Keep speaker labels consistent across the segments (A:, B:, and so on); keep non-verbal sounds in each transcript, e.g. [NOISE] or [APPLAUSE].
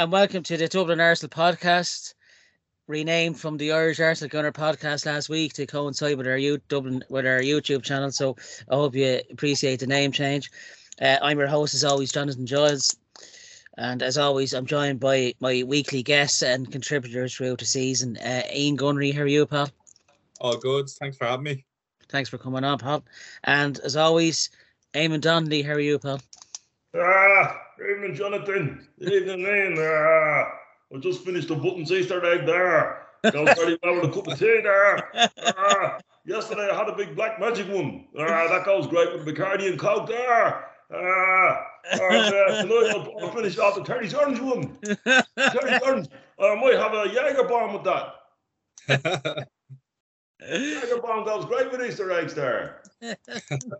A: And welcome to the Dublin Arsenal podcast, renamed from the Irish Arsenal Gunner podcast last week to coincide with our U- Dublin with our YouTube channel. So I hope you appreciate the name change. Uh, I'm your host, as always, Jonathan Giles, and as always, I'm joined by my weekly guests and contributors throughout the season. Uh, Ian Gunnery, how are you, pal?
B: All good. Thanks for having me.
A: Thanks for coming on, pal. And as always, Eamon Donnelly, how are you, pal?
C: Ah, evening, Jonathan. Evening, Ian. Ah, I just finished the Button's Easter egg there. Goes very well with a cup of tea there. Ah, yesterday I had a big black magic one. Ah, that goes great with Bacardi and Coke there. Ah, and, uh, tonight I'll, I'll finish off the Terry's Orange one. Terry's Orange. I might have a Jaeger bomb with that. Jaeger bomb goes great with Easter eggs there. [LAUGHS] You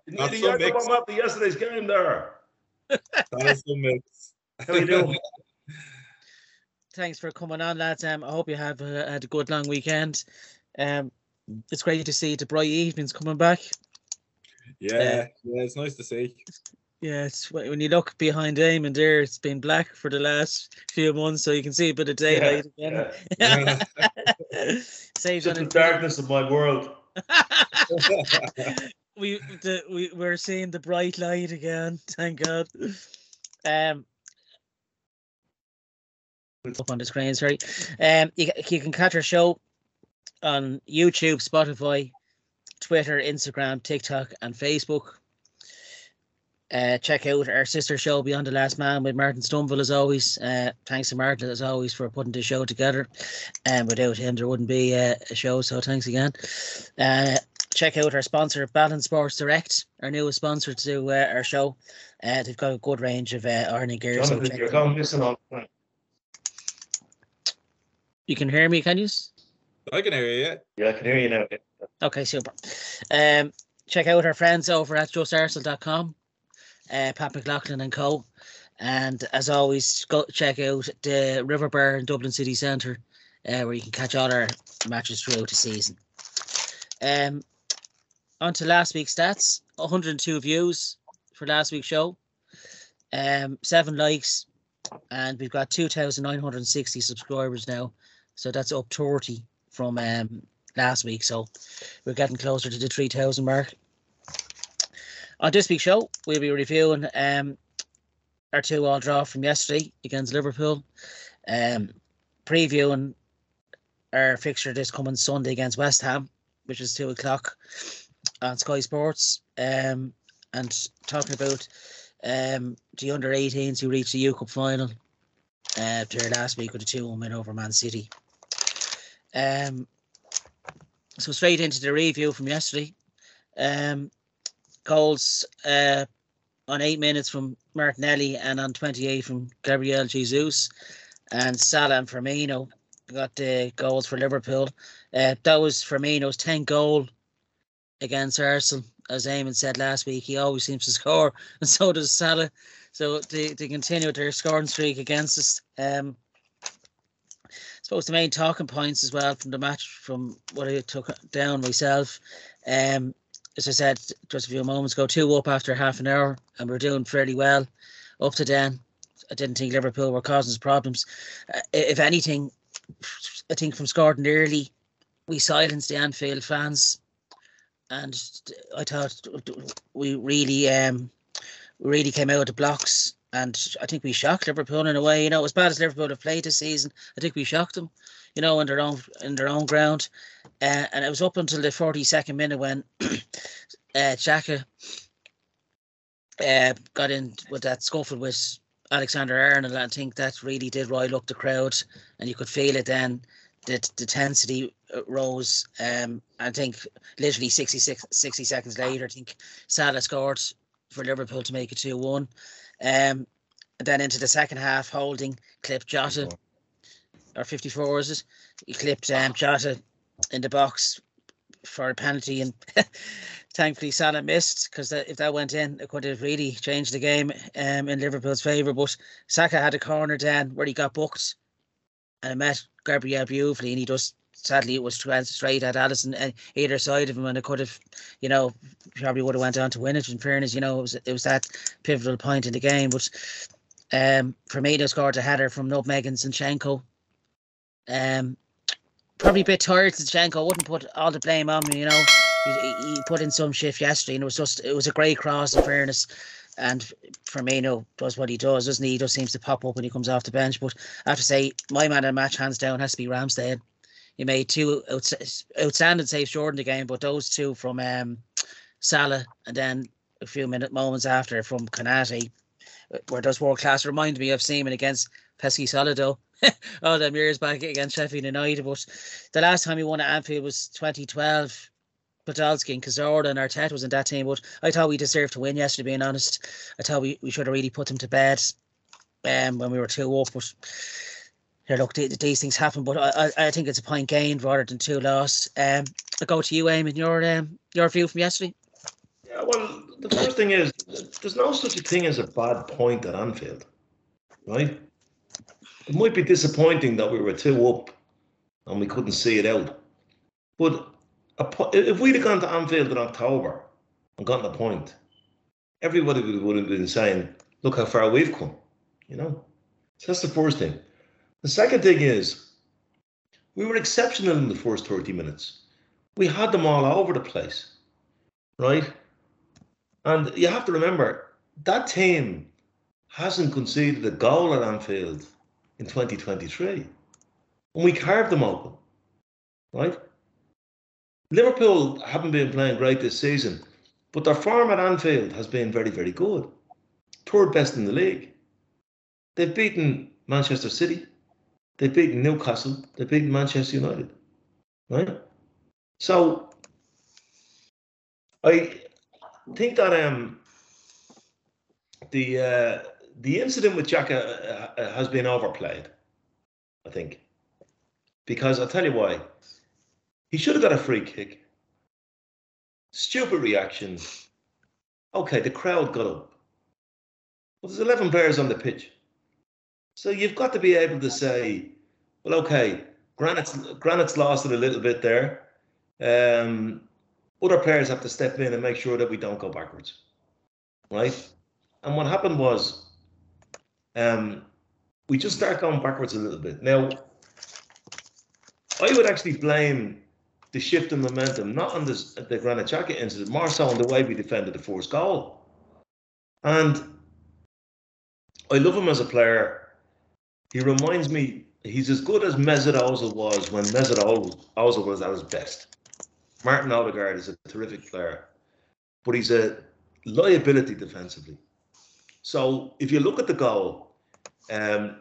C: need
B: That's
C: a
B: so
C: Jaeger
B: mixed.
C: bomb after yesterday's game there.
B: That is the mix.
C: How you doing?
A: Thanks for coming on, lads. Um, I hope you have uh, had a good long weekend. Um, it's great to see the bright evenings coming back.
B: Yeah, yeah, it's nice to see.
A: Yeah, it's when when you look behind Eamon there, it's been black for the last few months, so you can see a bit of daylight again.
C: Yeah.
B: Yeah. [LAUGHS]
A: Saves
C: Just the darkness of my world. [LAUGHS] [LAUGHS]
A: we the, we we're seeing the bright light again. [LAUGHS] Thank God. Um, up on the screen, sorry. Um, you, you can catch our show on YouTube, Spotify, Twitter, Instagram, TikTok, and Facebook. Uh, check out our sister show Beyond the Last Man with Martin Stumble as always. Uh, thanks to Martin as always for putting the show together. And without him, there wouldn't be uh, a show. So thanks again. Check out our sponsor, Balance Sports Direct, our newest sponsor to uh, our show. Uh, they've got a good range of uh, ironing gear. So
C: Jonathan, you're going missing all the time.
A: you can hear me, can you?
B: I can hear you. Yeah.
C: Yeah, I can hear you now.
A: Okay, super. Um, check out our friends over at justarsenal.com, uh, Pat McLaughlin and Co. And as always, go check out the River Bar in Dublin City Centre, uh, where you can catch all our matches throughout the season. Um, on to last week's stats 102 views for last week's show, um, seven likes, and we've got 2,960 subscribers now. So that's up 30 from um, last week. So we're getting closer to the 3000 mark. On this week's show, we'll be reviewing um, our two all draw from yesterday against Liverpool, um, previewing our fixture this coming Sunday against West Ham, which is two o'clock on Sky Sports, um, and talking about um, the under 18s who reached the Youth Cup final uh, there last week with a 2 1 win over Man City. Um, so straight into the review from yesterday. Um, goals uh, on eight minutes from Martinelli and on 28 from Gabriel Jesus. And Salah and Firmino got the goals for Liverpool. Uh, that was Firmino's 10 goal against Arsenal. As Eamon said last week, he always seems to [LAUGHS] score, and so does Salah. So they, they continue their scoring streak against us. Um, I suppose the main talking points as well from the match, from what I took down myself. Um, as I said just a few moments ago, two up after half an hour, and we're doing fairly well up to then. I didn't think Liverpool were causing us problems. Uh, if anything, I think from scoring early, we silenced the Anfield fans, and I thought we really, um, really came out of the blocks. And I think we shocked Liverpool in a way. You know, as bad as Liverpool have played this season, I think we shocked them. You know, in their own in their own ground. Uh, and it was up until the forty second minute when [COUGHS] uh, Xhaka uh, got in with that scuffle with Alexander Arnold. I think that really did rile up the crowd, and you could feel it then. The, the intensity rose. Um, I think literally 66, 60 seconds later, I think Salah scored for Liverpool to make it 2 1. Um, then into the second half, Holding clipped Jota, or 54 is it? He clipped um, Jota in the box for a penalty, and [LAUGHS] thankfully Salah missed because if that went in, it could have really changed the game um, in Liverpool's favour. But Saka had a corner then where he got booked and it met Gabriel beautifully, and he just sadly it was straight at Alisson and either side of him, and it could have, you know, probably would have went on to win it. In fairness, you know, it was it was that pivotal point in the game, but Um, Firmino scored a header from Nutmeg and Zinchenko. Um, probably a bit tired, Zinchenko. Wouldn't put all the blame on me, you know. He, he put in some shift yesterday, and it was just it was a great cross. In fairness, and Firmino does what he does, doesn't he? He just seems to pop up when he comes off the bench. But I have to say, my man of the match, hands down, has to be Ramsdale. He made two outstanding saves during the game, but those two from um, Salah and then a few minute moments after from Konaté were those world class. Remind me of Seaman against Peschisolido. oh, them years back against Sheffield United. But the last time he won at Anfield was 2012. Podolski and Cazorla and Arteta was in that team, but I thought we deserved to win yesterday, being honest. I thought we, we should have really put them to bed um, when we were 2 up. But here, look, th- these things happen, but I, I, I think it's a point gained rather than two lost. Um, I go to you, Eamon, your, um, your view from yesterday.
C: Yeah, well, the first thing is there's no such a thing as a bad point at Anfield, right? It might be disappointing that we were two up and we couldn't see it out, but po- if we'd have gone to Anfield in October and gotten a point, everybody would have been saying, "Look how far we've come," you know. So that's the first thing. The second thing is we were exceptional in the first 30 minutes. We had them all over the place, right? And you have to remember that team hasn't conceded a goal at Anfield in 2023. And we carved them open, right? Liverpool haven't been playing great this season, but their form at Anfield has been very, very good. Third best in the league. They've beaten Manchester City, they've beaten Newcastle, they've beaten Manchester United, right? So I think that um the uh, the incident with Xhaka uh, uh, has been overplayed. I think because I'll tell you why. He should have got a free kick. Stupid reaction. Okay, the crowd got up. Well, there's 11 players on the pitch. So you've got to be able to say, well, okay, Granit's, Granit's lost it a little bit there. Um, other players have to step in and make sure that we don't go backwards. Right? And what happened was um, we just start going backwards a little bit. Now, I would actually blame the shift in momentum, not on this, the Granit Xhaka incident, more so on the way we defended the first goal. And I love him as a player. He reminds me, he's as good as Mesut Ozil was when Mesut Ozil was at his best. Martin Odegaard is a terrific player, but he's a liability defensively. So if you look at the goal, um,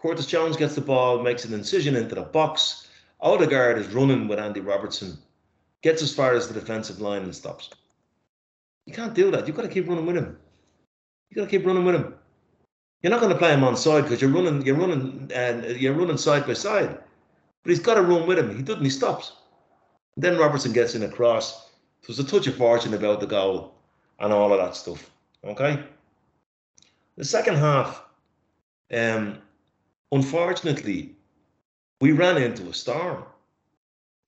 C: Curtis Jones gets the ball, makes an incision into the box. Odegaard is running with Andy Robertson, gets as far as the defensive line and stops. You can't do that. You've got to keep running with him. You've got to keep running with him. You're not going to play him on side because you're running, you're running, and uh, you're running side by side. But he's got to run with him. He doesn't. He stops. Then Robertson gets in across. There's a touch of fortune about the goal and all of that stuff. Okay. The second half, um, unfortunately, we ran into a storm.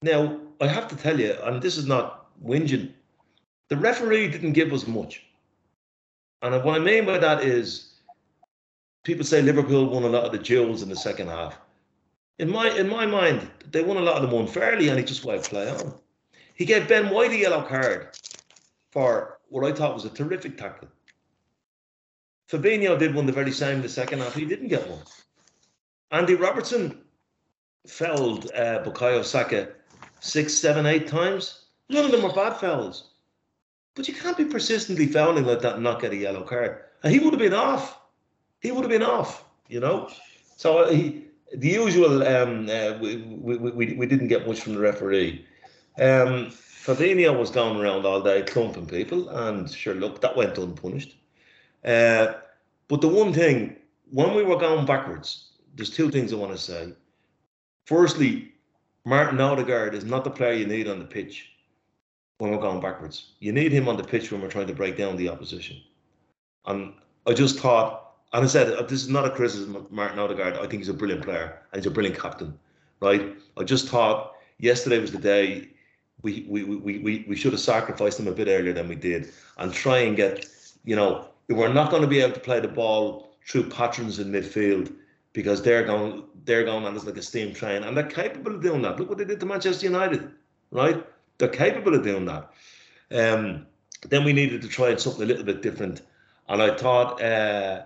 C: Now, I have to tell you, and this is not whinging, the referee didn't give us much. And what I mean by that is people say Liverpool won a lot of the jewels in the second half. In my in my mind, they won a lot of them unfairly, and he just let play on. He gave Ben White a yellow card for what I thought was a terrific tackle. Fabinho did one the very same in the second half. He didn't get one. Andy Robertson felled uh, Bukayo Saka six, seven, eight times. None of them were bad fouls. But you can't be persistently fouling like that and not get a yellow card. And he would have been off. He would have been off, you know. So he, the usual, um, uh, we, we, we, we didn't get much from the referee. Um, Fabinho was going around all day clumping people, and sure, look, that went unpunished. Uh, but the one thing, when we were going backwards, there's two things I want to say. Firstly, Martin Odegaard is not the player you need on the pitch when we're going backwards. You need him on the pitch when we're trying to break down the opposition. And I just thought, and I said, this is not a criticism of Martin Odegaard. I think he's a brilliant player and he's a brilliant captain, right? I just thought yesterday was the day we we, we, we, we should have sacrificed him a bit earlier than we did and try and get, you know, we're not going to be able to play the ball through patterns in midfield because they're going they're going on as like a steam train and they're capable of doing that. Look what they did to Manchester United, right? They're capable of doing that. Um, then we needed to try something a little bit different, and I thought uh,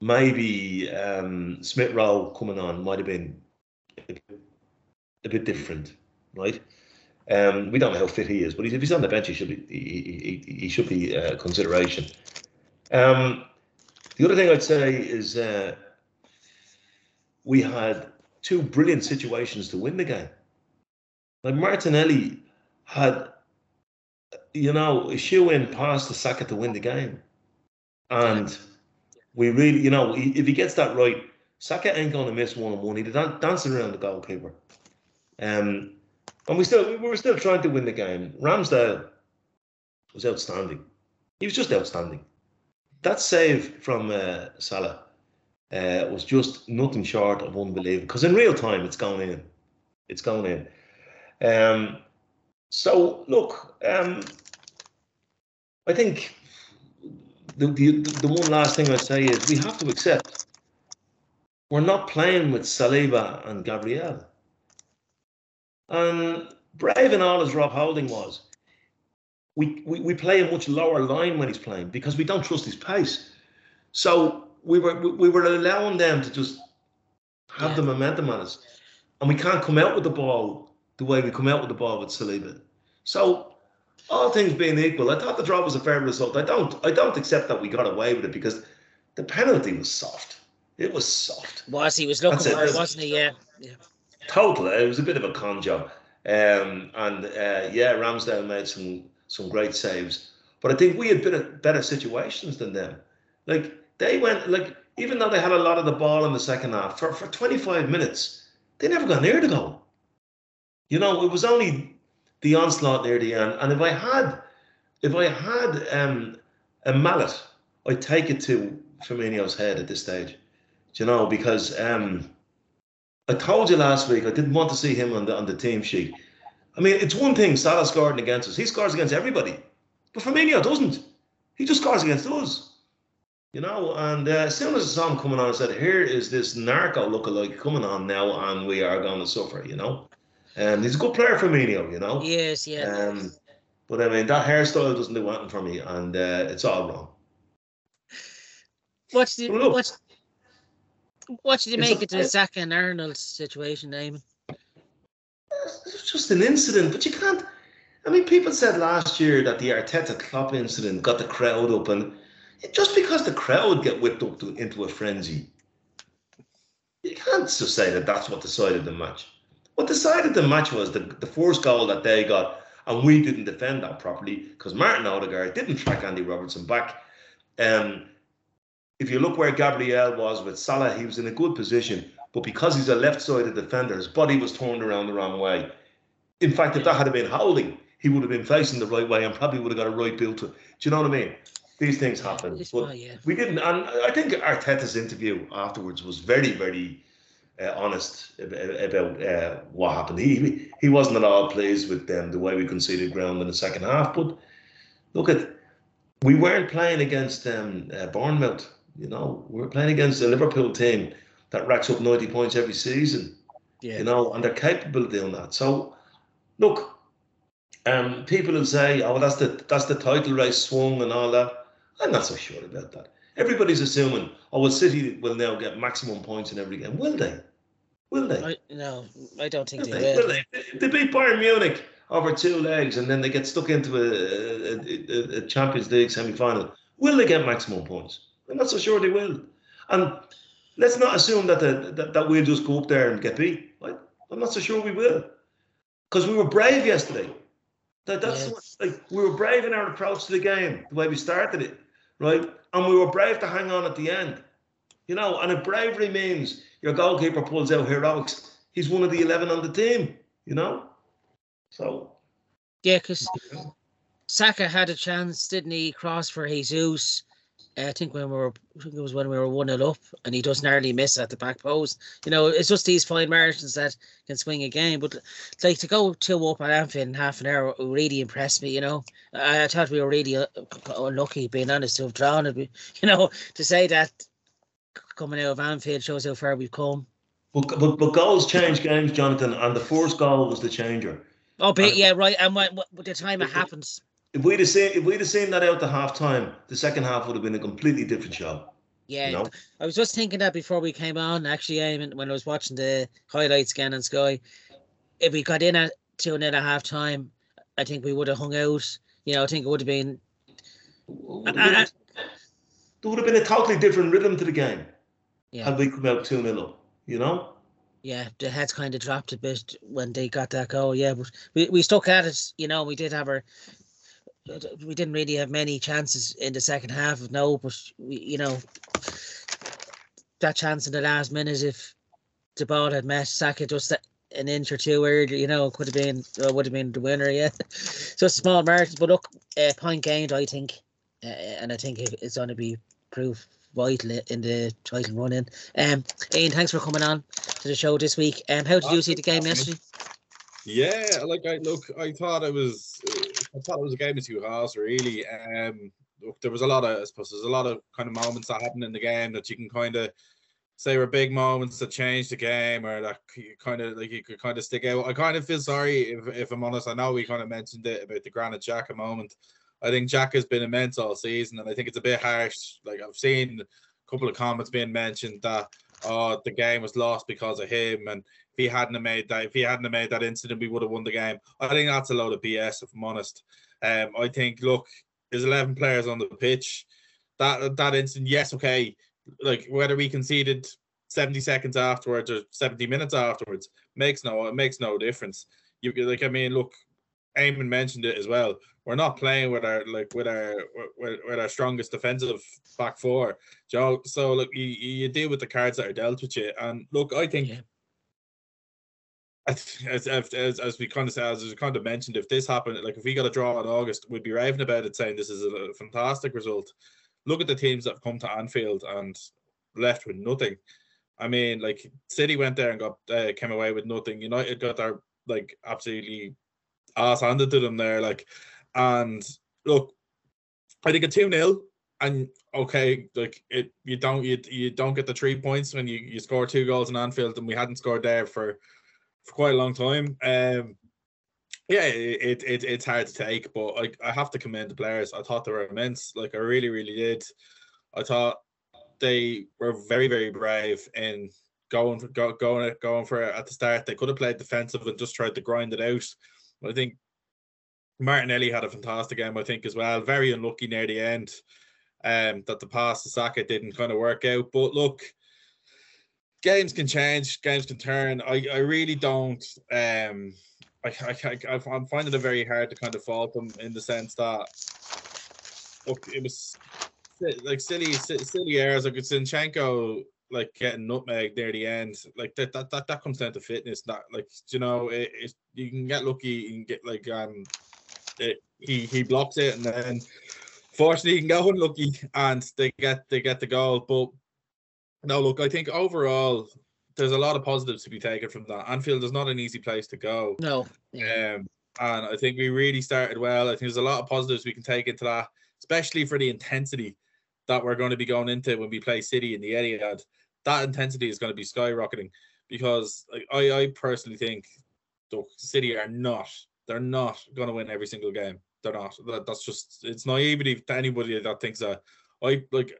C: maybe um, Smith Rowe coming on might have been a bit, a bit different, right? Um, we don't know how fit he is, but if he's on the bench, he should be he, he, he should be uh, consideration. Um, the other thing I'd say is uh, we had two brilliant situations to win the game. Like Martinelli had, you know, a shoe in past the Saka to win the game, and we really, you know, if he gets that right, Saka ain't going to miss one on one. He'd dance around the goalkeeper. Um, and we still we were still trying to win the game. Ramsdale was outstanding. He was just outstanding. That save from uh, Salah uh, was just nothing short of unbelievable. Because in real time, it's going in. It's going in. Um, so look, um, I think the, the the one last thing I'd say is we have to accept we're not playing with Saliba and Gabriel. And brave and all as Rob Holding was, we, we, we play a much lower line when he's playing because we don't trust his pace. So we were we were allowing them to just have yeah. the momentum on us. And we can't come out with the ball the way we come out with the ball with Saliba. So all things being equal, I thought the draw was a fair result. I don't I don't accept that we got away with it because the penalty was soft. It was soft.
A: Was he was looking for it, wasn't he? Yeah. Yeah.
C: Totally. It was a bit of a con job. Um, and uh, yeah, Ramsdale made some some great saves. But I think we had better better situations than them. Like they went like even though they had a lot of the ball in the second half for, for 25 minutes, they never got near the goal. You know, it was only the onslaught near the end. And if I had if I had um, a mallet, I'd take it to Firmino's head at this stage. Do you know, because um, I told you last week I didn't want to see him on the on the team sheet. I mean, it's one thing Salah scoring against us. He scores against everybody. But Firmino doesn't. He just scores against us. You know, and uh, as soon as I saw him coming on, I said, here is this narco lookalike coming on now, and we are going to suffer, you know. And he's a good player, for Firmino, you know.
A: Yes, yeah.
C: Um, but I mean, that hairstyle doesn't do anything for me, and uh, it's all wrong.
A: What's the, what's, what did you make it to the Saka and Arnold situation, Eamon?
C: It's just an incident, but you can't. I mean, people said last year that the Arteta Klopp incident got the crowd up, and just because the crowd get whipped up to, into a frenzy, you can't just say that that's what decided the match. What decided the match was the, the first goal that they got, and we didn't defend that properly because Martin Odegaard didn't track Andy Robertson back. Um, if you look where Gabriel was with Salah, he was in a good position, but because he's a left-sided defender, his body was turned around the wrong way. In fact, if that had been Holding, he would have been facing the right way and probably would have got a right build to. Do you know what I mean? These things happen. But we didn't, and I think Arteta's interview afterwards was very, very uh, honest about uh, what happened. He he wasn't at all pleased with them the way we conceded ground in the second half. But look at, we weren't playing against um, uh, Bournemouth you know, we're playing against a Liverpool team that racks up 90 points every season. Yeah. You know, and they're capable of doing that. So, look, um, people will say, "Oh, that's the that's the title race swung and all that." I'm not so sure about that. Everybody's assuming, "Oh, well, City will now get maximum points in every game." Will they? Will they?
A: I, no, I don't think
C: will
A: they, will. They,
C: they beat Bayern Munich over two legs, and then they get stuck into a, a, a, a Champions League semi-final. Will they get maximum points? I'm not so sure they will. And let's not assume that, the, that, that we'll just go up there and get beat. Right? I'm not so sure we will. Because we were brave yesterday. That, that's yes. what, like we were brave in our approach to the game, the way we started it, right? And we were brave to hang on at the end. You know, and if bravery means your goalkeeper pulls out heroics, he's one of the eleven on the team, you know? So
A: Yeah, because Saka had a chance, didn't he? Cross for Jesus. I think when we were, I think it was when we were one it up, and he does nearly miss at the back post. You know, it's just these fine margins that can swing a game. But like to go two up at Anfield in half an hour really impressed me. You know, I, I thought we were really uh, unlucky, being honest, to have drawn it. [LAUGHS] You know, to say that coming out of Anfield shows how far we've come.
C: But, but, but goals change games, Jonathan, and the first goal was the changer.
A: Oh, but
C: And-
A: yeah, right. And when, when, the time it happens,
C: If we'd have seen if we'd have seen that out to half time, the second half would have been a completely different show.
A: yeah,
C: You know?
A: I was just thinking that before we came on. Actually, Eamon, when I was watching the highlights again on Sky, if we got in at two and a half time, I think we would have hung out. You know, I think it would have been.
C: Would have been-
A: and-
C: there would have been a totally different rhythm to the game
A: Yeah,
C: had we come out 2 0 up, you know?
A: yeah. The heads kind of dropped a bit when they got that goal. Yeah, but we, we stuck at it. You know, we did have our. We didn't really have many chances in the second half. No, but we, you know, that chance in the last minute, if the ball had met Saka just an inch or two earlier, you know, it could have been, would have been the winner. Yeah, [LAUGHS] so it's a small margin, but look, uh, point gained, I think, uh, and I think it- it's going to be proof vital in the title run in. Um, Ian, thanks for coming on to the show this week. Um, how did you see the game yesterday?
B: Yeah, like I look, I thought it was, I thought it was a game of two halves, really. Um, look, there was a lot of, I suppose, there's a lot of kind of moments that happened in the game that you can kind of say were big moments that changed the game, or that you kind of like you could kind of stick out. I kind of feel sorry if, if I'm honest. I know we kind of mentioned it about the Granit Xhaka moment. I think Jack has been immense all season, and I think it's a bit harsh. Like I've seen a couple of comments being mentioned that oh the game was lost because of him, and if he hadn't made that, if he hadn't made that incident, we would have won the game. I think that's a load of BS, if I'm honest. Um, I think look, there's 11 players on the pitch. That that incident, yes, okay. Like whether we conceded 70 seconds afterwards or 70 minutes afterwards makes no it makes no difference. You like, I mean, look, Eamon mentioned it as well. We're not playing with our like with our with, with our strongest defensive back four, Joe. So look, you, you deal with the cards that are dealt with you. And look, I think
A: Yeah. [LAUGHS]
B: as, as, as, as we kind of said, as we kind of mentioned, if this happened, like if we got a draw in August, we'd be raving about it, saying this is a, fantastic result. Look at the teams that have come to Anfield and left with nothing. I mean, like City went there and got uh, came away with nothing. United got their like absolutely ass handed to them there. Like, and look, I think a two 0 and okay, like it, you don't you you don't get the three points when you you score two goals in Anfield, and we hadn't scored there for for quite a long time. Um, yeah, it, it it's hard to take, but like I have to commend the players. I thought they were immense. Like I really, really did. I thought they were very, very brave in going for go, going going for it at the start. They could have played defensive and just tried to grind it out. But I think Martinelli had a fantastic game. I think as well. Very unlucky near the end. Um, that the pass to Saka didn't kind of work out. But look, games can change, games can turn. I, I really don't. Um, I, I, I, I'm finding it very hard to kind of fault them in the sense that look, it was like silly, silly errors. Like Zinchenko, like getting nutmeg near the end, like that, that, that, that comes down to fitness. Not like you know, it, it, you can get lucky, you can get like um, it, he he blocks it, and then fortunately he can go unlucky, and they get they get the goal. But no, look, I think overall there's a lot of positives to be taken from that. Anfield is not an easy place to go.
A: No. Yeah.
B: Um, and I think we really started well. I think there's a lot of positives we can take into that, especially for the intensity that we're going to be going into when we play City in the Etihad. That intensity is going to be skyrocketing because I, I personally think the City are not, they're not going to win every single game. They're not. That, that's just, it's naivety to anybody that thinks that. I like,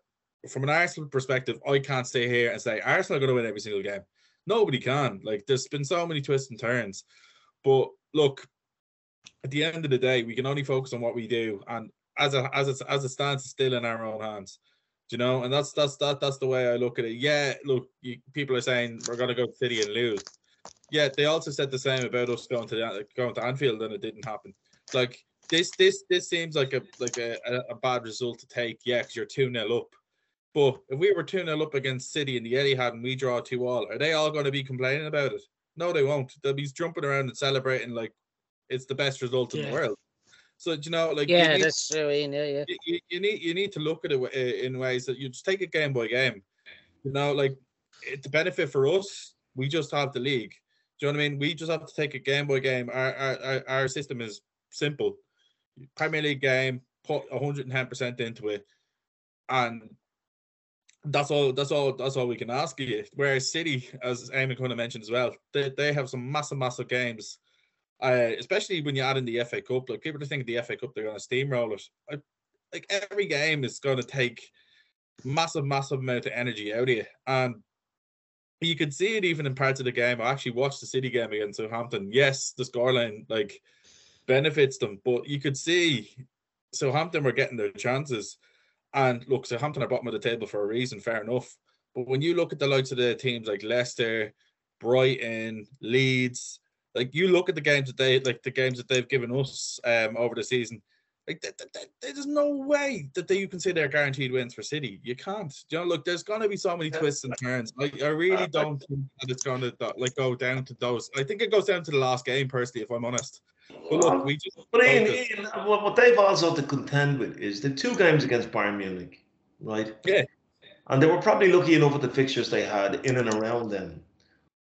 B: from an Arsenal perspective, I can't stay here and say Arsenal are going to win every single game. Nobody can. Like, there's been so many twists and turns. But look, at the end of the day, we can only focus on what we do, and as a as it as it stands, it's still in our own hands. Do you know? And that's that's that that's the way I look at it. Yeah, look, you, people are saying we're to go City and lose. Yeah, they also said the same about us going to the, going to Anfield, and it didn't happen. Like this this this seems like a like a, a, a bad result to take. Yeah, because you're two 0 up. But if we were 2 0 up against City and the Etihad and we draw 2 all, are they all going to be complaining about it? No, they won't. They'll be jumping around and celebrating like it's the best result in
A: Yeah.
B: the world. So you know, like you
A: Yeah,
B: need-
A: that's true. Ian, Yeah, yeah.
B: you, you- you need you need to look at it uh, in ways that you just take it game by game. You know, like it, the benefit for us, we just have the league. Do you know what I mean? We just have to take it game by game. Our our, our, system is simple. Premier League game, put 110% into it, and that's all. That's all. That's all we can ask you. Whereas City, as Eamon kind of mentioned as well, they, they have some massive, massive games. Uh, especially when you add in the FA Cup. Like people are thinking the FA Cup, they're going to steamroll it. I, like every game is going to take massive, massive amount of energy out of you, and you could see it even in parts of the game. I actually watched the City game against Southampton. Yes, the scoreline like benefits them, but you could see Southampton were getting their chances. And look, Southampton are bottom of the table for a reason, fair enough. But when you look at the likes of the teams like Leicester, Brighton, Leeds, like you look at the games that they like the games that they've given us um over the season, like th- th- th- there's no way that they, you can say they're guaranteed wins for City. You can't. You know, look, there's gonna be so many twists and turns. Like I really uh, don't think that it's gonna like go down to those. I think it goes down to the last game, personally, if I'm honest. But look, we just
C: But Ian. Ian, what, what they've also to contend with is the two games against Bayern Munich, right?
B: Yeah.
C: And they were probably lucky enough with the fixtures they had in and around them.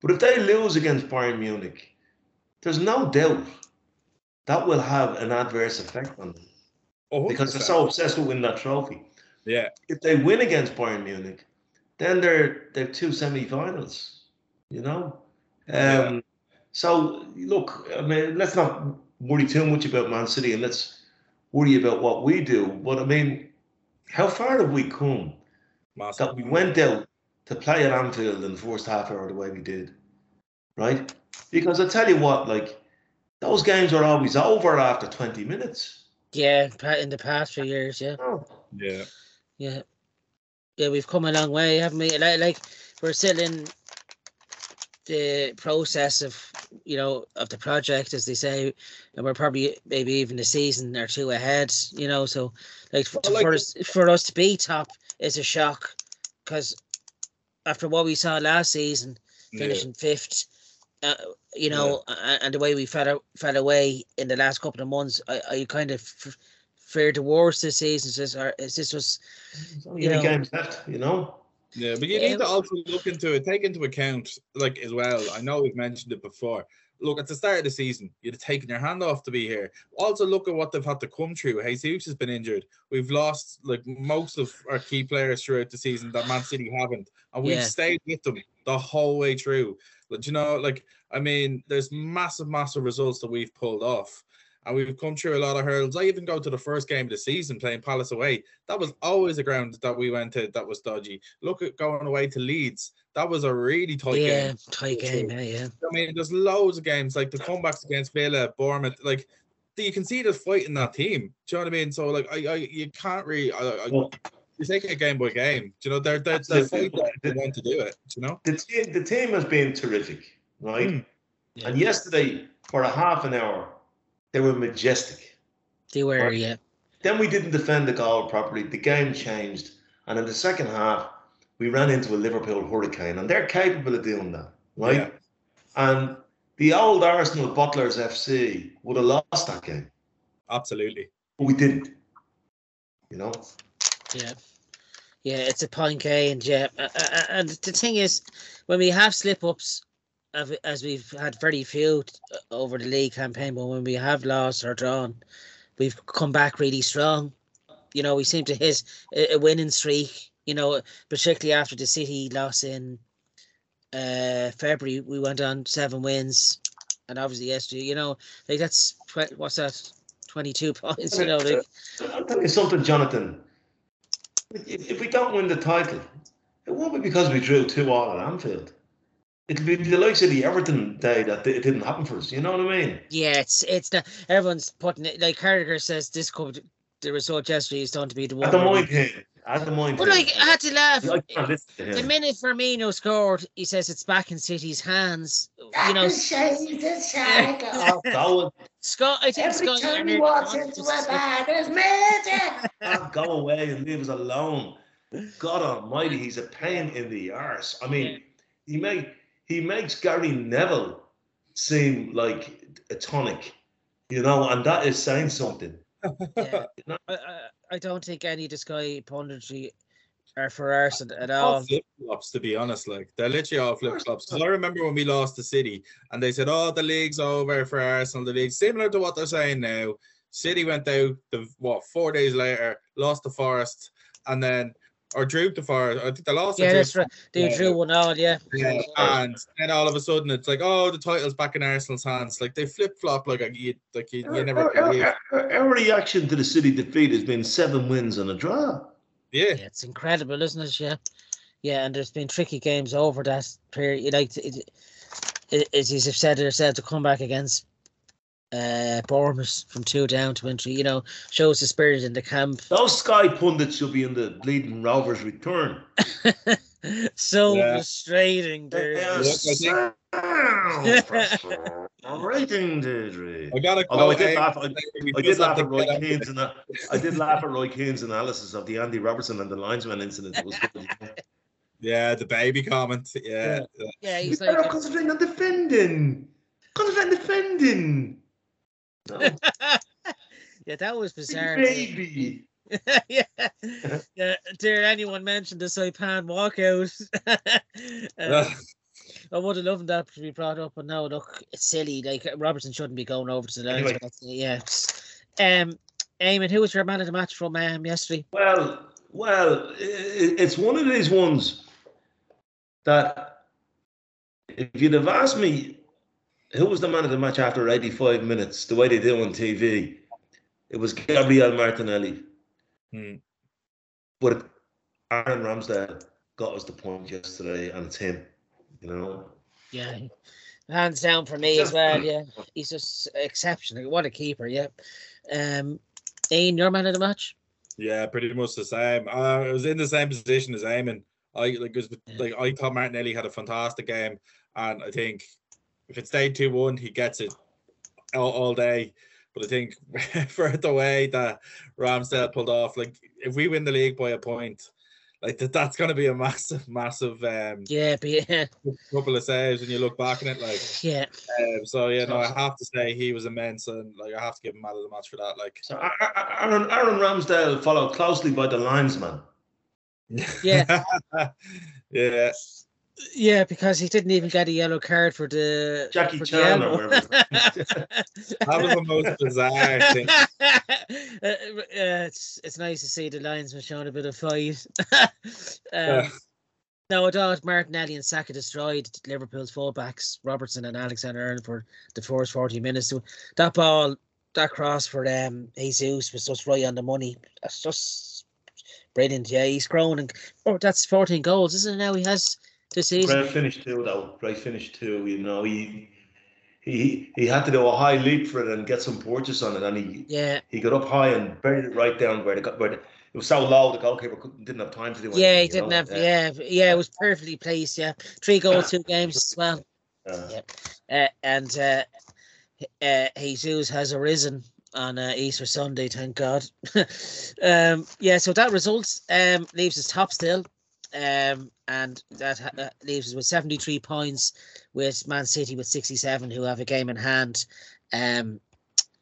C: But if they lose against Bayern Munich, there's no doubt that will have an adverse effect on them
B: Oh,
C: because they're so obsessed with winning that trophy.
B: yeah,
C: If they win against Bayern Munich, then they're they're two semi-finals. You know. Um,
B: Yeah.
C: So look, I mean, let's not worry too much about Man City, and let's worry about what we do. But I mean, how far have we come
B: massive.
C: that we went out to play at Anfield in the first half hour the way we did, right? Because I tell you what, like those games are always over after twenty minutes.
A: Yeah, in the past few years, yeah,
C: Oh,
B: Yeah,
A: yeah, yeah. We've come a long way, haven't we? Like, like we're still in the process of you know of the project, as they say, and we're probably maybe even a season or two ahead. You know, so like, f-
B: Well, like-
A: for us for us to be top is a shock because after what we saw last season,
B: yeah.
A: finishing fifth. Uh, you know, a- and the way we fell, fell away in the last couple of months, I, I kind of f- feared the worst this season. Is this, or is this was, You know-
C: games left, you know.
B: Yeah, but you
A: Yeah.
B: need to also look into it, take into account, like as well. I know we've mentioned it before. Look, at the start of the season, you'd have taken your hand off to be here. Also, look at what they've had to come through. Jesus has been injured. We've lost like most of our key players throughout the season that Man City haven't, and we've
A: Yeah.
B: stayed with them the whole way through. But you know, like I mean, there's massive, massive results that we've pulled off. And we've come through a lot of hurdles. I even go to the first game of the season playing Palace away. That was always a ground that we went to that was dodgy. Look at going away to Leeds. That was a really tight
A: yeah,
B: game.
A: tight game, yeah, yeah.
B: I mean, there's loads of games like the comebacks against Villa, Bournemouth. Like you can see the fight in that team. Do you know what I mean? So like, I, I you can't really. I, I,
C: Well,
B: you're taking it game by game. Do you know they're they're, they're
C: Absolutely.
B: fighting they want to do it. do You know.
C: the team, the team has been terrific, right?
B: Mm.
A: Yeah.
C: And yesterday, for a half an hour, they were majestic.
A: They were,
C: Right.
A: yeah,
C: Then we didn't defend the goal properly. The game changed, and in the second half, we ran into a Liverpool hurricane, and they're capable of doing that, right?
B: Yeah.
C: And the old Arsenal Butlers FC would have lost that game,
B: Absolutely.
C: but we didn't. You know,
A: yeah, yeah. It's a point game, yeah. Uh, uh, and the thing is, when we have slip ups, as we've had very few over the league campaign, but when we have lost or drawn, we've come back really strong. You know, we seem to hit a, winning streak. You know, particularly after the City loss in uh February, we went on seven wins, and obviously yesterday, you know, like that's what's that, twenty two [LAUGHS] points. You know, like
C: tell you something, Jonathan. If, if we don't win the title, it won't be because we drew two all at Anfield. It'll be the likes of the Everton day that it didn't happen for us. You know what I mean?
A: Yeah, it's it's not everyone's putting it like Carragher says this could the result yesterday is going to be the one.
C: At the
A: where we-
C: mind thing. At the mind
A: But like I had to laugh.
C: I to
A: The
C: him.
A: minute Firmino scored, he says it's back in City's hands. You know,
C: Oh, go, [LAUGHS]
A: Scott. I think
D: Every
A: Scott.
D: time he walks into a bar, there's murder. [LAUGHS]
C: oh, go away and leave us alone. God Almighty, he's a pain in the arse. I mean, he make he makes Gary Neville seem like a tonic, you know, and that is saying something.
A: Yeah.
C: You know?
A: I, I, I don't think any of the Sky punditry are for Arsenal at
B: all
A: all.
B: flip flops, to be honest. Like they're literally all flip flops. Because I remember when we lost to City, and they said, "Oh, the league's over for Arsenal." The league, similar to what they're saying now. City went out the what four days later, lost to Forest, and then or drew the Forest. I think they lost.
A: Yeah, that's right. They
B: Yeah.
A: drew one all, yeah.
B: Yeah, and then all of a sudden it's like, oh, the title's back in Arsenal's hands. Like they flip flop like you, like you, you uh,
C: never
B: uh,
C: our- our- uh, our reaction to the City defeat has been seven wins and a draw.
B: Yeah,
A: Yeah, it's incredible, isn't it? Yeah, yeah, and there's been tricky games over that period. You like, it, it, as you've said yourself, to come back against uh Bournemouth from two down to win three, you know, shows the spirit in the camp.
C: Those Sky pundits should be in the bleeding Rovers return. [LAUGHS]
A: so
B: Yeah.
A: frustrating,
C: They
A: dude.
C: are
B: Look,
C: so frustrating, Deirdre.
B: I got a
C: Although I
B: quote.
C: did laugh, I, I did laugh
B: to
C: at Roy Keane's and I did laugh at Roy Keane's analysis of the Andy Robertson and the linesman incident. It was good.
B: Yeah, the baby comment. Yeah,
A: Yeah, he's
C: They're
A: like,
C: concentrating on defending. Concentrating on defending. No, [LAUGHS]
A: yeah, that was bizarre.
C: baby. [LAUGHS]
A: yeah, yeah. Dare anyone mention the Saipan walkout? [LAUGHS] Um, I would have loved that to be brought up, but no, look, it's silly. Like Robertson shouldn't be going over to the.
C: Anyway.
A: yeah. Um, Eamon, who was your man of the match from um, yesterday?
C: Well, well, it's one of these ones that if you'd have asked me who was the man of the match after 85 minutes, the way they do on TV, it was Gabriel Martinelli.
B: Hmm.
C: But Aaron Ramsdale got us the point yesterday, and it's him. You know,
A: Yeah, hands down for me as well. Yeah, he's just exceptional. What a keeper. Yeah. Um, Ian, your man of the match?
B: Yeah, pretty much the same. Uh, I was in the same position as Eamon. I like was like I thought Martinelli had a fantastic game, and I think if it stayed two one, he gets it all, all day. But I think [LAUGHS] for the way that Ramsdale pulled off, like if we win the league by a point, like that, that's going to be a massive, massive um
A: Yeah, but yeah,
B: couple of saves when you look back on it. Like
A: yeah.
B: um, so, yeah, no, I have to say he was immense, and like I have to give him man of the match for that. Like
C: so A- A- Aaron, Aaron Ramsdale followed closely by the linesman. [LAUGHS]
A: Yeah.
B: yeah.
A: Yeah, because he didn't even get a yellow card for the
C: Jackie
A: for the
C: Chan or whatever. [LAUGHS]
B: That was the most bizarre [LAUGHS] thing.
A: Uh, uh, it's it's nice to see the linesman showing a bit of fight. [LAUGHS] um,
B: Yeah.
A: No, I thought Martinelli and Saka destroyed Liverpool's fullbacks, Robertson and Alexander Arnold for the first 40 minutes. So that ball, that cross for um Jesus was just right on the money. That's just brilliant. Yeah, he's grown and oh, that's 14 goals, isn't it? Now he has this season.
C: Great finish too, though. Great finish too. You know, he he he had to do a high leap for it and get some purchase on it, and he
A: Yeah,
C: he got up high and buried it right down where the got where the, it was so low the goalkeeper couldn't, didn't have time to do anything.
A: yeah, he didn't
C: know?
A: have. Yeah, yeah, it was perfectly placed. Yeah, three goals, two games as well.
C: Uh,
A: Yeah. Uh, and uh, uh, Jesus has arisen on uh, Easter Sunday, thank God. [LAUGHS] um, yeah, so that result um, leaves us top still. Um, and that ha- uh, leaves us with 73 points with Man City with 67 who have a game in hand. Um,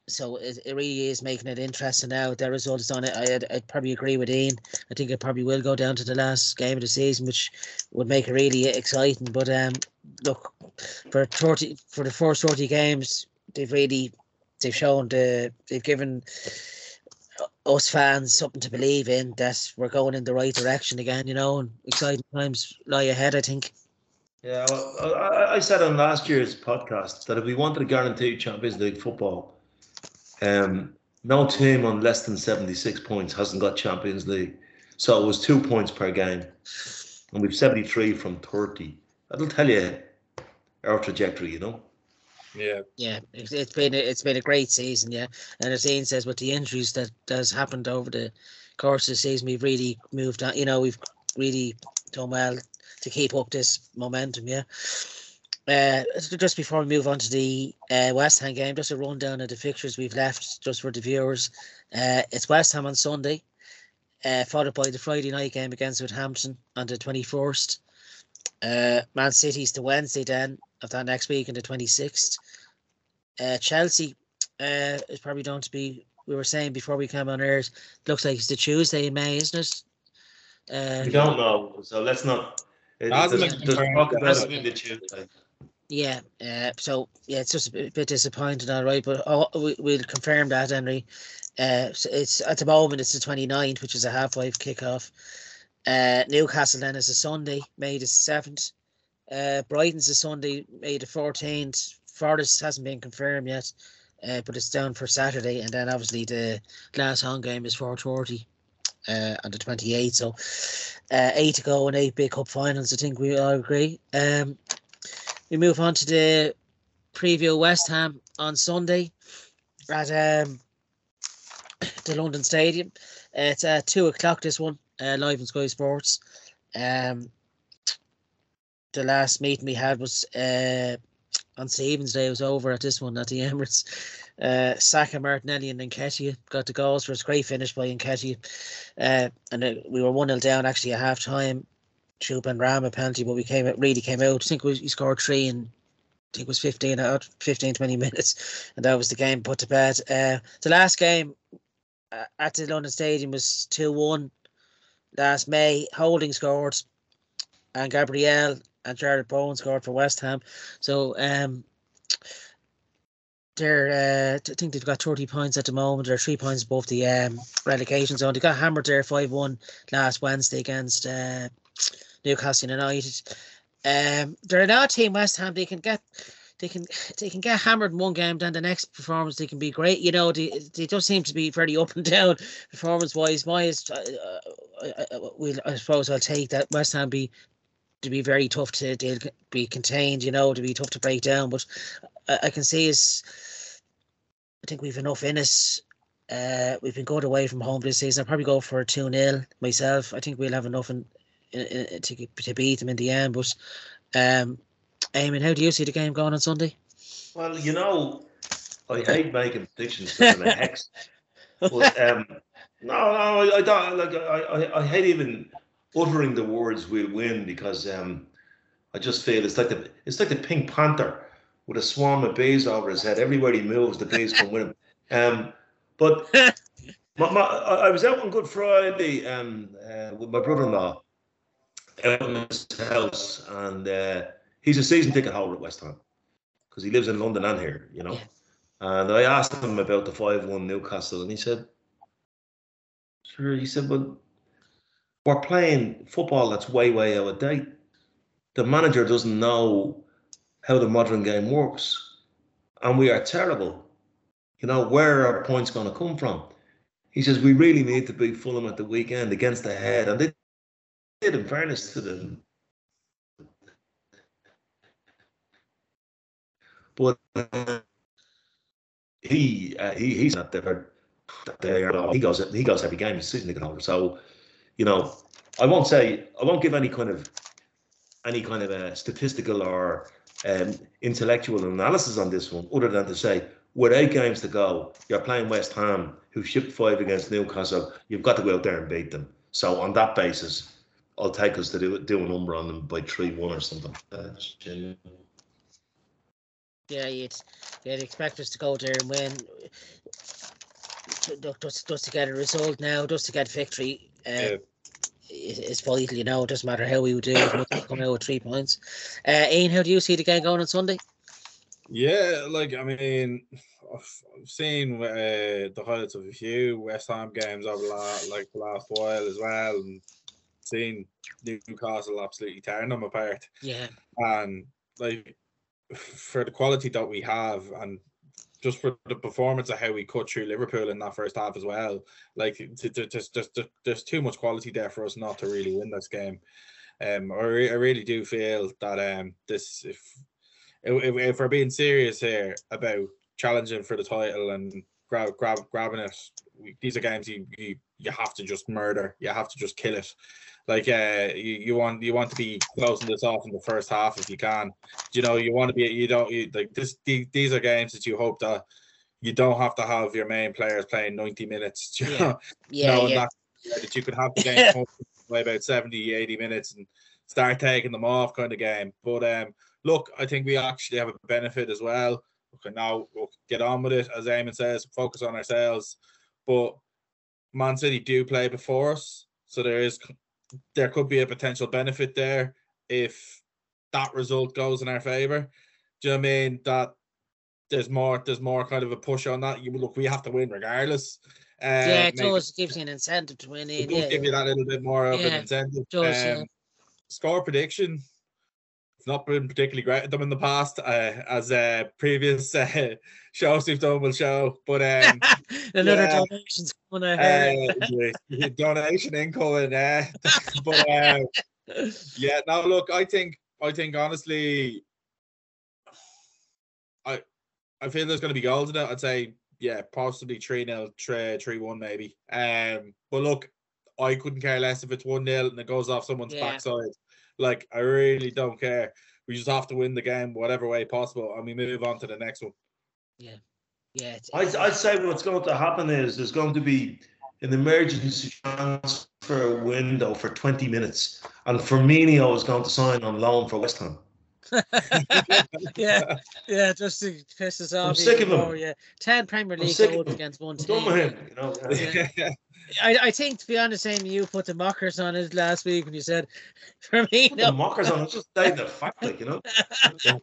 A: so it, it really is making it interesting now. Their result is on it. I, I'd, I'd probably agree with Ian. I think it probably will go down to the last game of the season, which would make it really exciting. But um, look, for 30 for the first 30 games they've really they've shown the they've given us fans something to believe in that we're going in the right direction again you know and exciting times lie ahead i think
C: yeah, well, I, I- said on last year's podcast that if we wanted to guarantee Champions League football, um, no team on less than seventy six points hasn't got Champions League. So it was two points per game, and we've seventy three from thirty. That'll tell you our trajectory, you know.
B: Yeah.
A: yeah it's, been a, it's been a great season yeah and as Ian says with the injuries that has happened over the course of the season we've really moved on you know we've really done well to keep up this momentum yeah uh, just before we move on to the uh, West Ham game, just a rundown of the fixtures we've left just for the viewers. Uh, it's West Ham on Sunday, uh, followed by the Friday night game against Southampton on the 21st. Uh, Man City's the Wednesday then of that next week on the 26th. Uh, Chelsea uh, is probably going to be, we were saying before we came on air, looks like it's the Tuesday in May, isn't it? Uh,
C: We don't know, so let's not. It,
B: Hasn't
C: there's,
B: been
C: there's
B: confirmed.
C: talk about it in the Tuesday.
A: Yeah, uh, so yeah, it's just a bit, bit disappointing, all right, but oh, we, we'll confirm that, Henry. Uh, so it's at the moment it's the 29th, which is a half five kickoff. Uh, Newcastle then is a Sunday, May the seventh. Uh, Brighton's a Sunday, May the fourteenth. Forest hasn't been confirmed yet, uh, but it's down for Saturday, and then obviously the last home game is thirty. Uh, on the 28th, so uh, eight to go and eight big cup finals. I think we all agree. Um, we move on to the preview West Ham on Sunday at um, the London Stadium. Uh, it's at two o'clock. This one uh, live on Sky Sports. Um, the last meeting we had was uh, on Stephen's Day. It was over at this one at the Emirates. Uh, Saka, Martinelli, and Nketiah got the goals for a great finish by Nketiah. Uh, and we were 1 0 down actually at half time. Through Benrahma penalty, but we came out, really came out. I think we, he scored three in I think it was 15 out 15 20 minutes and that was the game put to bed uh the last game uh, at the London Stadium was 2-1 last May Holding scored and Gabriel and Jarrod Bowen scored for West Ham so um they're uh, I think they've got 30 points at the moment they're three points above the um relegation zone they got hammered there 5-1 last Wednesday against uh Newcastle United um, they're an odd team, West Ham. They can get, they can, they can get hammered in one game. Then the next performance, they can be great. You know, they, they don't seem to be very up and [LAUGHS] down performance wise. My is, uh, uh, uh, we, I suppose I'll take that West Ham be to be very tough to, to be contained. You know, to be tough to break down. But I, I can see is, I think we've enough in us. Uh, we've been good away from home this season. I'll probably go for a 2 0 myself. I think we'll have enough in, to, to beat them in the end. But um, Eamonn, how do you see the game going on Sunday?
C: Well, you know, I hate making predictions because I'm a hex. [LAUGHS] But um, no, no, I, I don't like. I, I, I hate even uttering the words "we'll win" because um, I just feel it's like the it's like the Pink Panther with a swarm of bees over his head. Everywhere he moves, the bees come with him. Um, but [LAUGHS] my, my, I was out on Good Friday um, uh, with my brother-in-law out in his house, and uh, he's a season ticket holder at West Ham because he lives in London and here, you know. And I asked him about the five-one Newcastle, and he said, "Sure." He said, "Well, we're playing football that's way, way out of date. The manager doesn't know how the modern game works, and we are terrible. You know, where are points going to come from?" He says, "We really need to beat Fulham at the weekend against the head," and they did, in fairness to them. But uh, he uh, he he's not there. he goes he goes every game. He's season ticket holder. So you know, I won't say I won't give any kind of any kind of a statistical or um, intellectual analysis on this one, other than to say with eight games to go, you're playing West Ham, who shipped five against Newcastle. You've got to go out there and beat them. So on that basis, I'll take us to do do a number on them by three one or something. That's.
A: Yeah, you'd, you'd expect us to go there and win. Just, just to get a result now, just to get victory. Uh,
B: Yeah.
A: is vital, you know. It doesn't matter how we would do it. We'll come out with three points. Uh, Ian, how do you see the game going on Sunday?
B: Yeah, like I mean, I've, seen uh, the highlights of a few West Ham games over the la- like the last while as well, and seen Newcastle absolutely tearing them apart.
A: Yeah,
B: And like for the quality that we have, and just for the performance of how we cut through Liverpool in that first half as well, like there's there's there's too much quality there for us not to really win this game. Um, I, I really do feel that um this if if, if we're being serious here about challenging for the title and grab grab grabbing it, these are games you, you you have to just murder. You have to just kill it. Like uh, you, you want you want to be closing this off in the first half if you can. You know you want to be you don't you, like this. the- These are games that you hope that you don't have to have your main players playing ninety minutes. [LAUGHS] You
A: Yeah.
B: know,
A: yeah, yeah.
B: That, that you could have the game [LAUGHS] by about 70, 80 minutes and start taking them off kind of game. But um, look, I think we actually have a benefit as well. Okay, now we'll get on with it, as Eamonn says, focus on ourselves. But Man City do play before us, so there is there could be a potential benefit there if that result goes in our favour. Do you know I mean? That there's more there's more kind of a push on that. You look, we have to win regardless.
A: yeah, it does. Gives you an incentive to win
B: It does
A: Yeah,
B: give you that little bit more of
A: Yeah,
B: an incentive.
A: does, yeah.
B: Um, Score prediction. It's not been particularly great at them in the past, uh, as uh, previous uh, [LAUGHS] shows we've done will show. But um, [LAUGHS]
A: Another
B: yeah.
A: donation's coming out.
B: uh, [LAUGHS] donation incoming. Uh, but uh, yeah, now look, I think, I think honestly, I, I feel there's going to be goals in it. I'd say, yeah, possibly three 0 three three one maybe. Um, but look, I couldn't care less if it's one 0 and it goes off someone's
A: Yeah.
B: backside. Like, I really don't care. We just have to win the game whatever way possible, and we move on to the next one.
A: yeah, Yeah.
C: I'd, I'd say what's going to happen is there's going to be an emergency transfer window for 20 minutes, and Firmino is going to sign on loan for West Ham. [LAUGHS]
A: yeah, yeah, just to piss us off.
C: sick of him.
A: more, Yeah, ten Premier League goals against one team.
C: him. You know.
A: Yeah. [LAUGHS] I, I think to be honest, same you put the mockers on it last week when you said [LAUGHS] for me
C: The
A: no.
C: mockers on it, just stating the fact, like you know. [LAUGHS]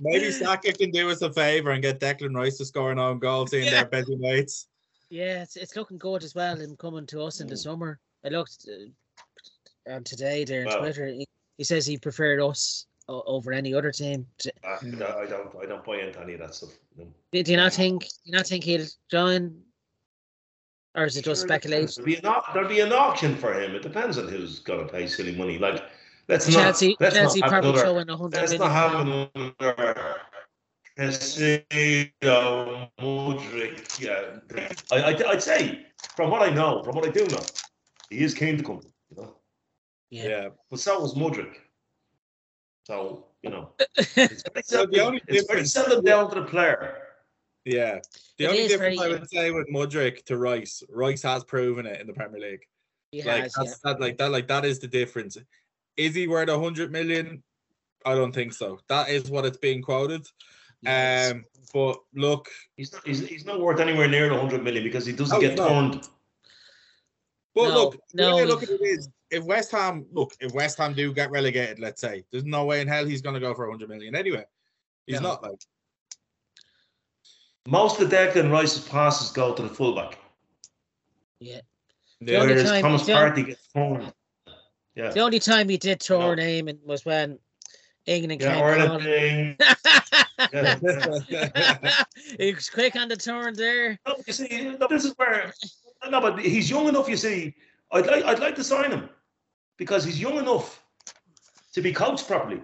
B: Maybe Saka can do us a favour and get Declan Rice to score an own goal, seeing
A: Yeah.
B: their busy mates.
A: Yeah, it's, it's looking good as well. Him coming to us in the
C: Mm.
A: summer. I looked uh, on today there on
C: Wow.
A: Twitter. He, he says he preferred us o- over any other team. D-
C: Ah, I don't, I don't, I don't buy into any of that stuff. No.
A: Do you not think? Do you not think he'll join? Or is it just
C: Sure,
A: speculation?
C: There'll be, an, there'll be an auction for him. It depends on who's going to pay silly money. Like, let's
A: Chelsea,
C: not. Let's
A: Chelsea
C: not have
A: probably
C: another,
A: showing a
C: Let's not have another Casino, Mudryk. Yeah, I, I, I'd say from what I know, from what I do know, he is keen to come. You know,
A: Yeah.
B: Yeah.
C: but so was Mudryk. So you know, [LAUGHS] it's very
B: So the
C: seldom,
B: only
C: it's very seldom down to the player.
B: Yeah. The
A: It
B: only
A: is
B: difference
A: very-
B: I would say with Mudryk to Rice, Rice has proven it in the Premier League.
A: He
B: like
A: has,
B: that's that like that like that is the difference. Is he worth a hundred million? I don't think so. That is what it's being quoted.
A: yeah.
B: Um, but look,
C: He's not, he's, he's not worth anywhere near the hundred million because he doesn't
B: Oh,
C: get
B: no.
C: turned.
B: but
A: No,
B: look, the way I
A: no.
B: look at it is, if West Ham look, if West Ham do get relegated, let's say, there's no way in hell he's going to go for a hundred million anyway. He's
A: No.
B: not like
C: Most of Declan Rice's passes go to the fullback,
A: yeah.
B: yeah,
A: only
C: whereas
A: time-
C: Thomas
A: the
C: Partey gets turned. Yeah.
A: The only time he did
C: No.
A: tour name was when England
C: Yeah,
A: came. [LAUGHS]
C: Yeah.
A: he was quick on the turn there.
C: No, you see, no, this is where no, but he's young enough. You see, I'd like I'd like to sign him because he's young enough to be coached properly.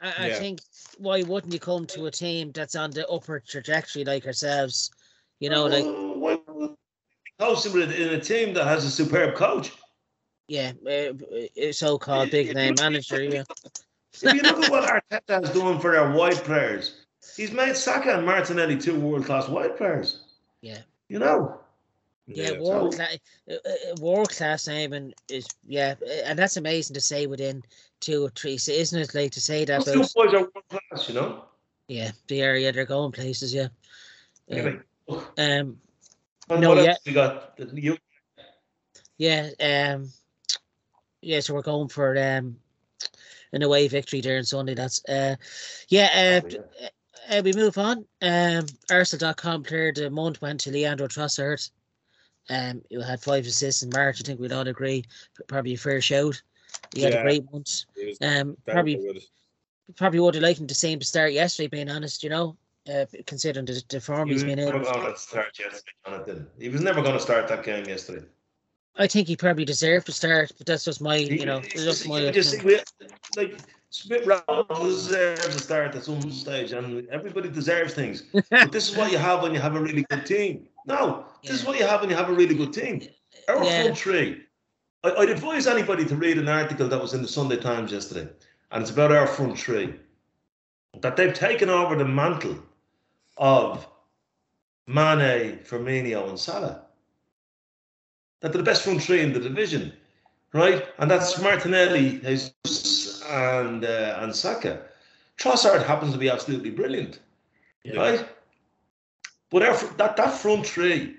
A: I, I think why wouldn't you come to a team that's on the upward trajectory like ourselves? You know, like
C: Uh, why would you coach him in a- team that has a superb coach.
A: yeah, uh, uh, so-called big name manager. Yeah, [LAUGHS]
C: If you look at what Arteta has done for our wide players, he's made Saka and Martinelli two world class wide players.
A: Yeah.
C: You know.
A: yeah,
B: so-
A: world class, world class name, and is yeah, uh, and that's amazing to say within two or three, so isn't it? Like to say that
C: Those two boys are world class, you know.
A: yeah, the area they're going places. Yeah,
C: Anyway,
A: um, um,
C: and
A: No, yeah.
C: we got? You,
A: Yeah, um, yeah. So we're going for um, an away victory there on Sunday. That's uh, yeah. Uh, uh, we move on. Um, Arsenal.com player the month went to Leandro Trossard. Um, who had five assists in March. I think we'd all agree. Probably a fair shout. He had a great month. Um, probably
B: good.
A: probably would have liked him to see him to start yesterday. Being honest, you know, uh, considering the, the form
C: he
A: he's
C: was
A: been
C: never
A: in.
C: going to start yesterday, Jonathan. He was never going to start that game yesterday.
A: I think he probably deserved to start, but that's just my, you know,
C: He-
A: it's just my.
C: you just
A: opinion.
C: we, like Smith Rowe deserves to start at some stage, and everybody deserves things. [LAUGHS] But this is what you have when you have a really good team. No, this is what you have when you have a really good team. Our
A: Yeah.
C: front three. I, I'd advise anybody to read an article that was in the Sunday Times yesterday, and it's about our front three. That they've taken over the mantle of Mane, Firmino, and Salah. That they're the best front three in the division, right? And that's Martinelli, Jesus, and uh, and Saka. Trossard happens to be absolutely brilliant,
B: Yeah.
C: right? But our, that that front three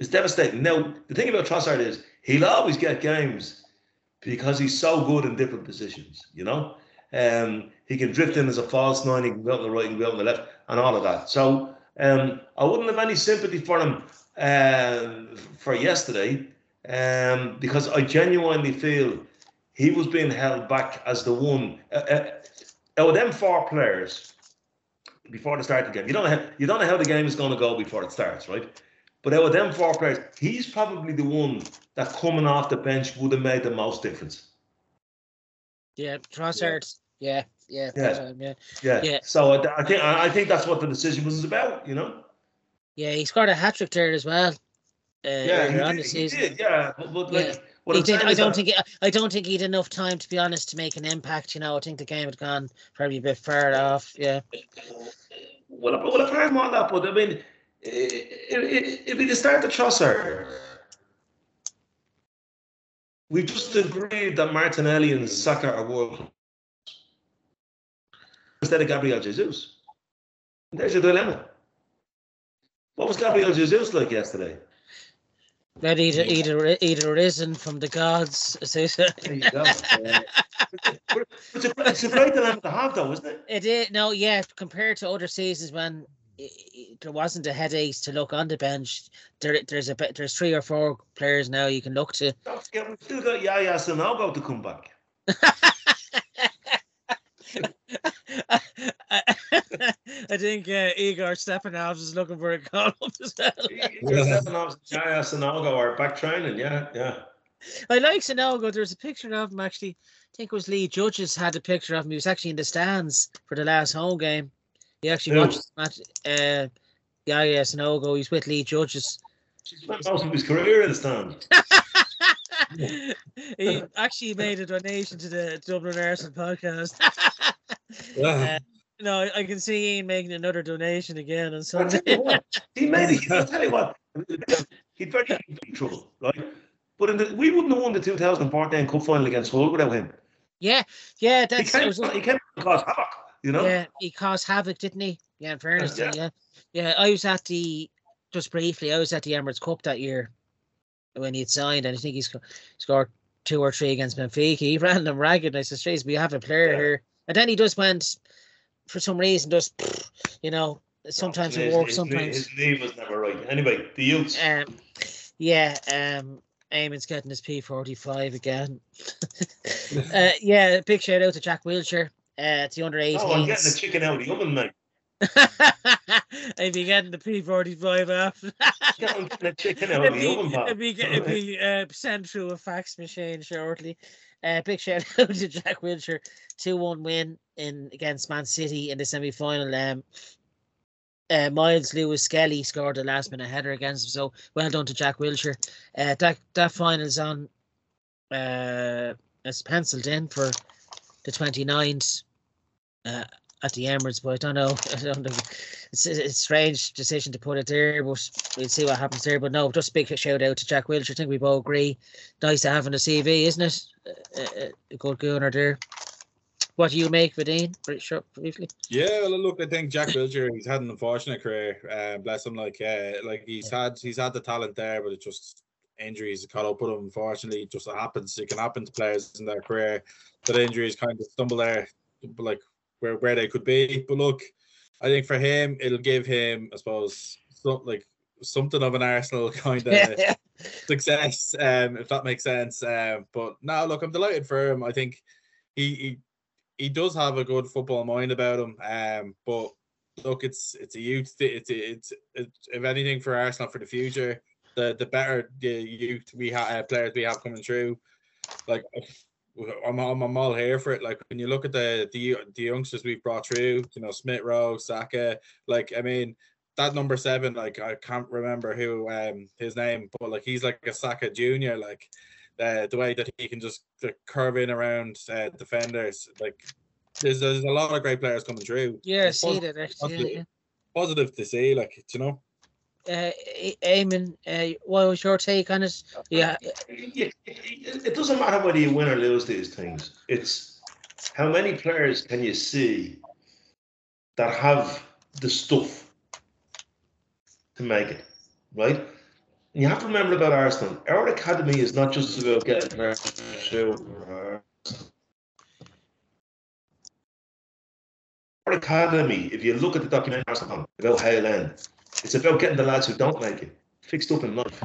C: is devastating. Now the thing about Trossard is he'll always get games because he's so good in different positions. You know, um, he can drift in as a false nine, he can go on the right he can go on the left, and all of that. So Um, I wouldn't have any sympathy for him uh, for yesterday um, because I genuinely feel he was being held back as the one. Uh, uh, out of them four players before the start of the game, you don't know how, you don't know how the game is going to go before it starts, right? But out of them four players, he's probably the one that coming off the bench would have made the most difference.
A: Yeah, Trossard. Yeah, yeah,
C: Yeah.
A: yeah, yeah.
C: Yeah.
A: Yeah.
C: So I, I think I I think that's what the decision was about. You know.
A: Yeah, he scored a hat trick there as well. Uh,
C: Yeah, he
A: on
C: did,
A: the
C: he did, yeah, but, but
A: Yeah.
C: like what
A: He
C: I'm
A: did. I don't
C: that-
A: think. I don't think he'd enough time, to be honest, to make an impact. You know, I think the game had gone probably a bit far off. Yeah.
C: Well, well, I've heard more that, but I mean, if, we start the Trossard, we just agreed that Martinelli and Saka are world instead of Gabriel Jesus. There's your dilemma. What was Gabriel Jesus like yesterday?
A: That either either either risen from the gods.
C: There you go. [LAUGHS] It's, a, it's a great dilemma to have, though, isn't it?
A: It is no, yeah. Compared to other seasons when there wasn't a headache to look on the bench, there there's a bit there's three or four players now you can look to.
C: Don't forget, we've still got Yaya Sanogo to come back. [LAUGHS]
A: I think uh, Igor Stepanov is looking for a call up as well.
C: Yaya Sanogo are back training, yeah, yeah.
A: I like Sanogo. There's a picture of him actually. I think it was Lee Judges had a picture of him. He was actually in the stands for the last home game. He actually
C: Who?
A: watched the match. Uh, yeah, Sanogo. He's with Lee Judges.
C: She spent most of his career in the stand. [LAUGHS]
A: he actually made a donation to the Dublin Arsenal podcast. [LAUGHS]
B: Yeah.
A: no, I can see Ian making another donation again on
C: I'll
A: Sunday.
C: tell you what, he made it. [LAUGHS] I'll tell you what, he'd very big trouble, right? But in the, we wouldn't have won the 2014 Cup final against Hull without him.
A: yeah, yeah,
C: He came,
A: was-
C: he came and caused havoc, you know?
A: Yeah, he caused havoc, didn't he? Yeah, in fairness,
C: Yeah.
A: yeah, yeah. I was at the just briefly. I was at the Emirates Cup that year when he had signed, and I think he sco- scored two or three against Benfica. He [LAUGHS] ran them ragged. And I said, "Jeez, we have a player
C: Yeah.
A: here." And then he just went for some reason, just [SNIFFS] you know, sometimes it
C: His-
A: works, sometimes.
C: His knee was never right. Anyway, the youths.
A: Um, yeah, um, Eamonn's getting his P45 again. [LAUGHS] uh, yeah, big shout out to Jack Wilshere. Uh, to the under 18s.
C: oh, I'm getting the chicken out of the oven, mate. [LAUGHS]
A: I'd be getting the P45 after.
C: I'm getting the chicken [LAUGHS] out of the oven, pal.
A: it'd be, it'd be uh, sent through a fax machine shortly. Uh, big shout [LAUGHS] out to Jack Wilshere. 2 1 win in against Man City in the semi final. Um, uh, Miles Lewis Skelly scored a last minute header against him. So well done to Jack Wilshere. Uh, that, that final's on, uh, it's penciled in for the 29th. Uh, at the Emirates, but I don't know. [LAUGHS] I don't know. It's, it's a strange decision to put it there, but we'll see what happens there. But no, just a big shout out to Jack Wilshere. I think we both agree. Nice to have in the CV, isn't it? Uh, uh, a good gunner there. What do you make, Vadine? Pretty short, briefly.
B: Yeah, well, look, I think Jack Wilshere, he's had an unfortunate career. Uh, bless him, like, uh, like he's had he's had the talent there, but it just injuries caught up with him. Unfortunately, just happens. It can happen to players in their career that injuries kind of stumble there, like where where they could be. But look, I think for him, it'll give him, I suppose, some, like something of an Arsenal [LAUGHS] kind of
A: Yeah,
B: success, um, if that makes sense. Um, but now, look, I'm delighted for him. I think he he, he does have a good football mind about him. Um, but look, it's it's a youth. It's it's, it's if anything for Arsenal for the future, the the better the youth we have uh, players we have coming through. Like I'm, I'm I'm all here for it. Like when you look at the the the youngsters we've brought through, you know Smith Rowe, Saka. Like I mean that number seven, like I can't remember who um his name, but like he's like a Saka junior, like uh, the way that he can just like, curve in around uh, defenders, like there's there's a lot of great players coming through.
A: yeah,
B: It's
A: see that actually. Yeah,
B: positive, positive to see, like you know.
A: Uh, Eamonn, uh, what was your take on it? Yeah,
C: it it doesn't matter whether you win or lose these things. It's how many players can you see that have the stuff to make it, right? And you have to remember about Arsenal. Our academy is not just about getting players through. our academy, if you look at the documentary about Hale End, it's about getting the lads who don't make it fixed up in life,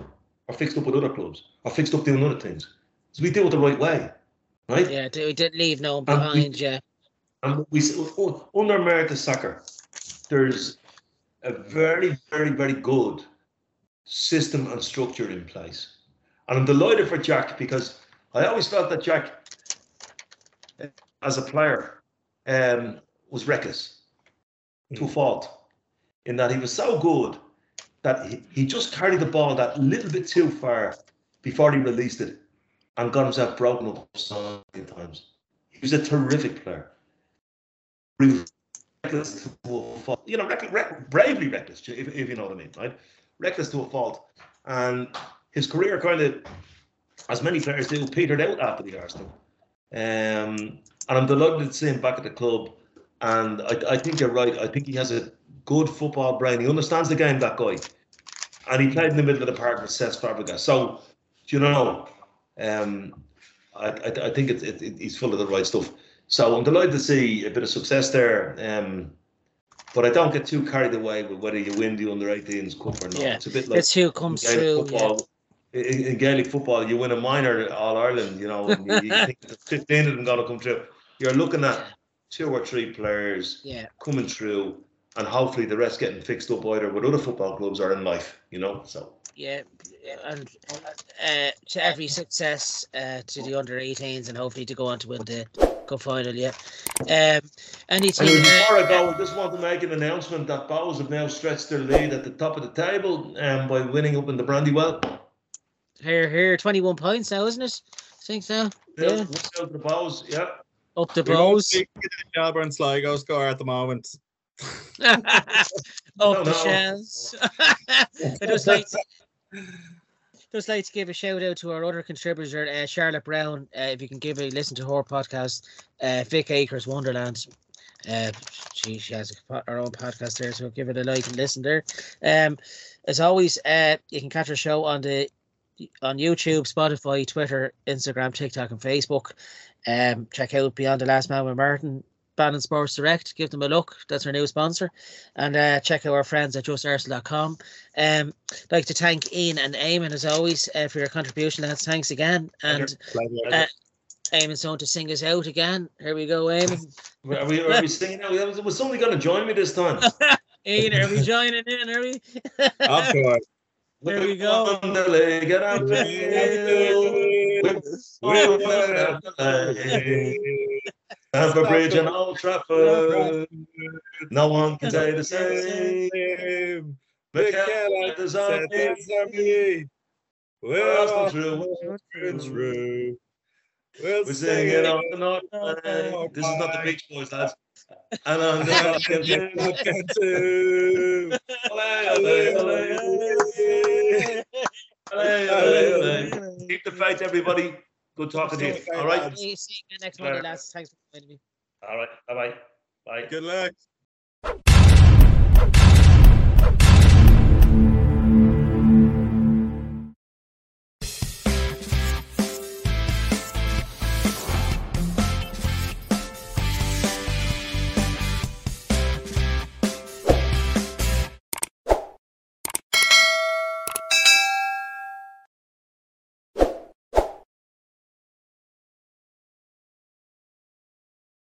C: or fixed up with other clubs, or fixed up doing other things. So we do it the right way, right?
A: Yeah, we didn't leave no one
C: And we-
A: behind. Yeah,
C: And we s- oh, under Per Mertesacker, there's a very, very, very good system and structure in place. And I'm delighted for Jack because I always felt that Jack, as a player, um, was reckless to a fault, in that he was so good that he, he just carried the ball that little bit too far before he released it and got himself broken up so many times. He was a terrific player. Reckless to a fault. You know, bravely reckless, if, if you know what I mean, right? Reckless to a fault. And his career kind of, as many players do, petered out after the Arsenal. Um, and I'm delighted to see him back at the club. And I, I think you're right. I think he has a good football brain. He understands the game, that guy. And he played in the middle of the park with Cesc Fabregas. So, you know, um, I, I, I think it's it, it, he's full of the right stuff. So I'm delighted to see a bit of success there. Um, but I don't get too carried away with whether you win the under 18s cup or not.
A: Yeah,
C: It's a bit like
A: that's who comes through. Yeah.
C: In, in Gaelic football, you win a minor All Ireland, you know, and you, you [LAUGHS] think that 15 of them going to come through. You're looking at two or three players
A: Yeah,
C: coming through, and hopefully the rest getting fixed up either with other football clubs or in life, you know. So
A: yeah, and uh, to every success uh, to the under 18s, and hopefully to go on to win the cup final. Yeah. Um, anything?
C: Anyway,
A: uh,
C: before I go, I just want to make an announcement that Bows have now stretched their lead at the top of the table um, by winning up in the Brandywell.
A: here, here, 21 points now, isn't it? I think so.
C: Yeah.
A: Yeah.
C: one out to the Bows, yeah.
A: Up the
B: We won't
A: bows.
B: see the Sligo score at the moment. [LAUGHS]
C: No,
A: the
C: no.
A: shells. [LAUGHS] I just like [SIGHS] just like to give a shout out to our other contributor, uh, Charlotte Brown. Uh, if you can give a listen to her podcast, uh, Vic Acres Wonderland. Uh, she, she has a, her own podcast there, so give it a like and listen there. Um, as always, uh, you can catch our show on the on YouTube, Spotify, Twitter, Instagram, TikTok, and Facebook. Um, check out Beyond the Last Man with Martin, Bannon Sports Direct. Give them a look. That's our new sponsor. And uh, check out our friends at justarsenal.com. Um, like to thank Ian and Eamonn as always uh, for your contribution, lads. Thanks again. And uh, Eamonn's on to sing us out again. Here we go, Eamonn.
C: Are we, are we singing now? Was was somebody going to join me this time? [LAUGHS]
A: Ian, are we joining in? Are we? [LAUGHS]
B: Of course.
A: There we go.
C: On the leg, get out the hill. We'll put out the leg. Stamford Bridge and Old Trafford. No one can say the same. Mikel is on
B: We'll
C: Arsenal through.
B: We're through.
C: We're singing on the north line. This is not the Beach Boys, lads. And on the. Keep the faith, everybody. Good talking to you. All right.
A: See see you next Monday, lads. Thanks for joining me.
C: All right. Bye bye. Bye.
B: Good luck.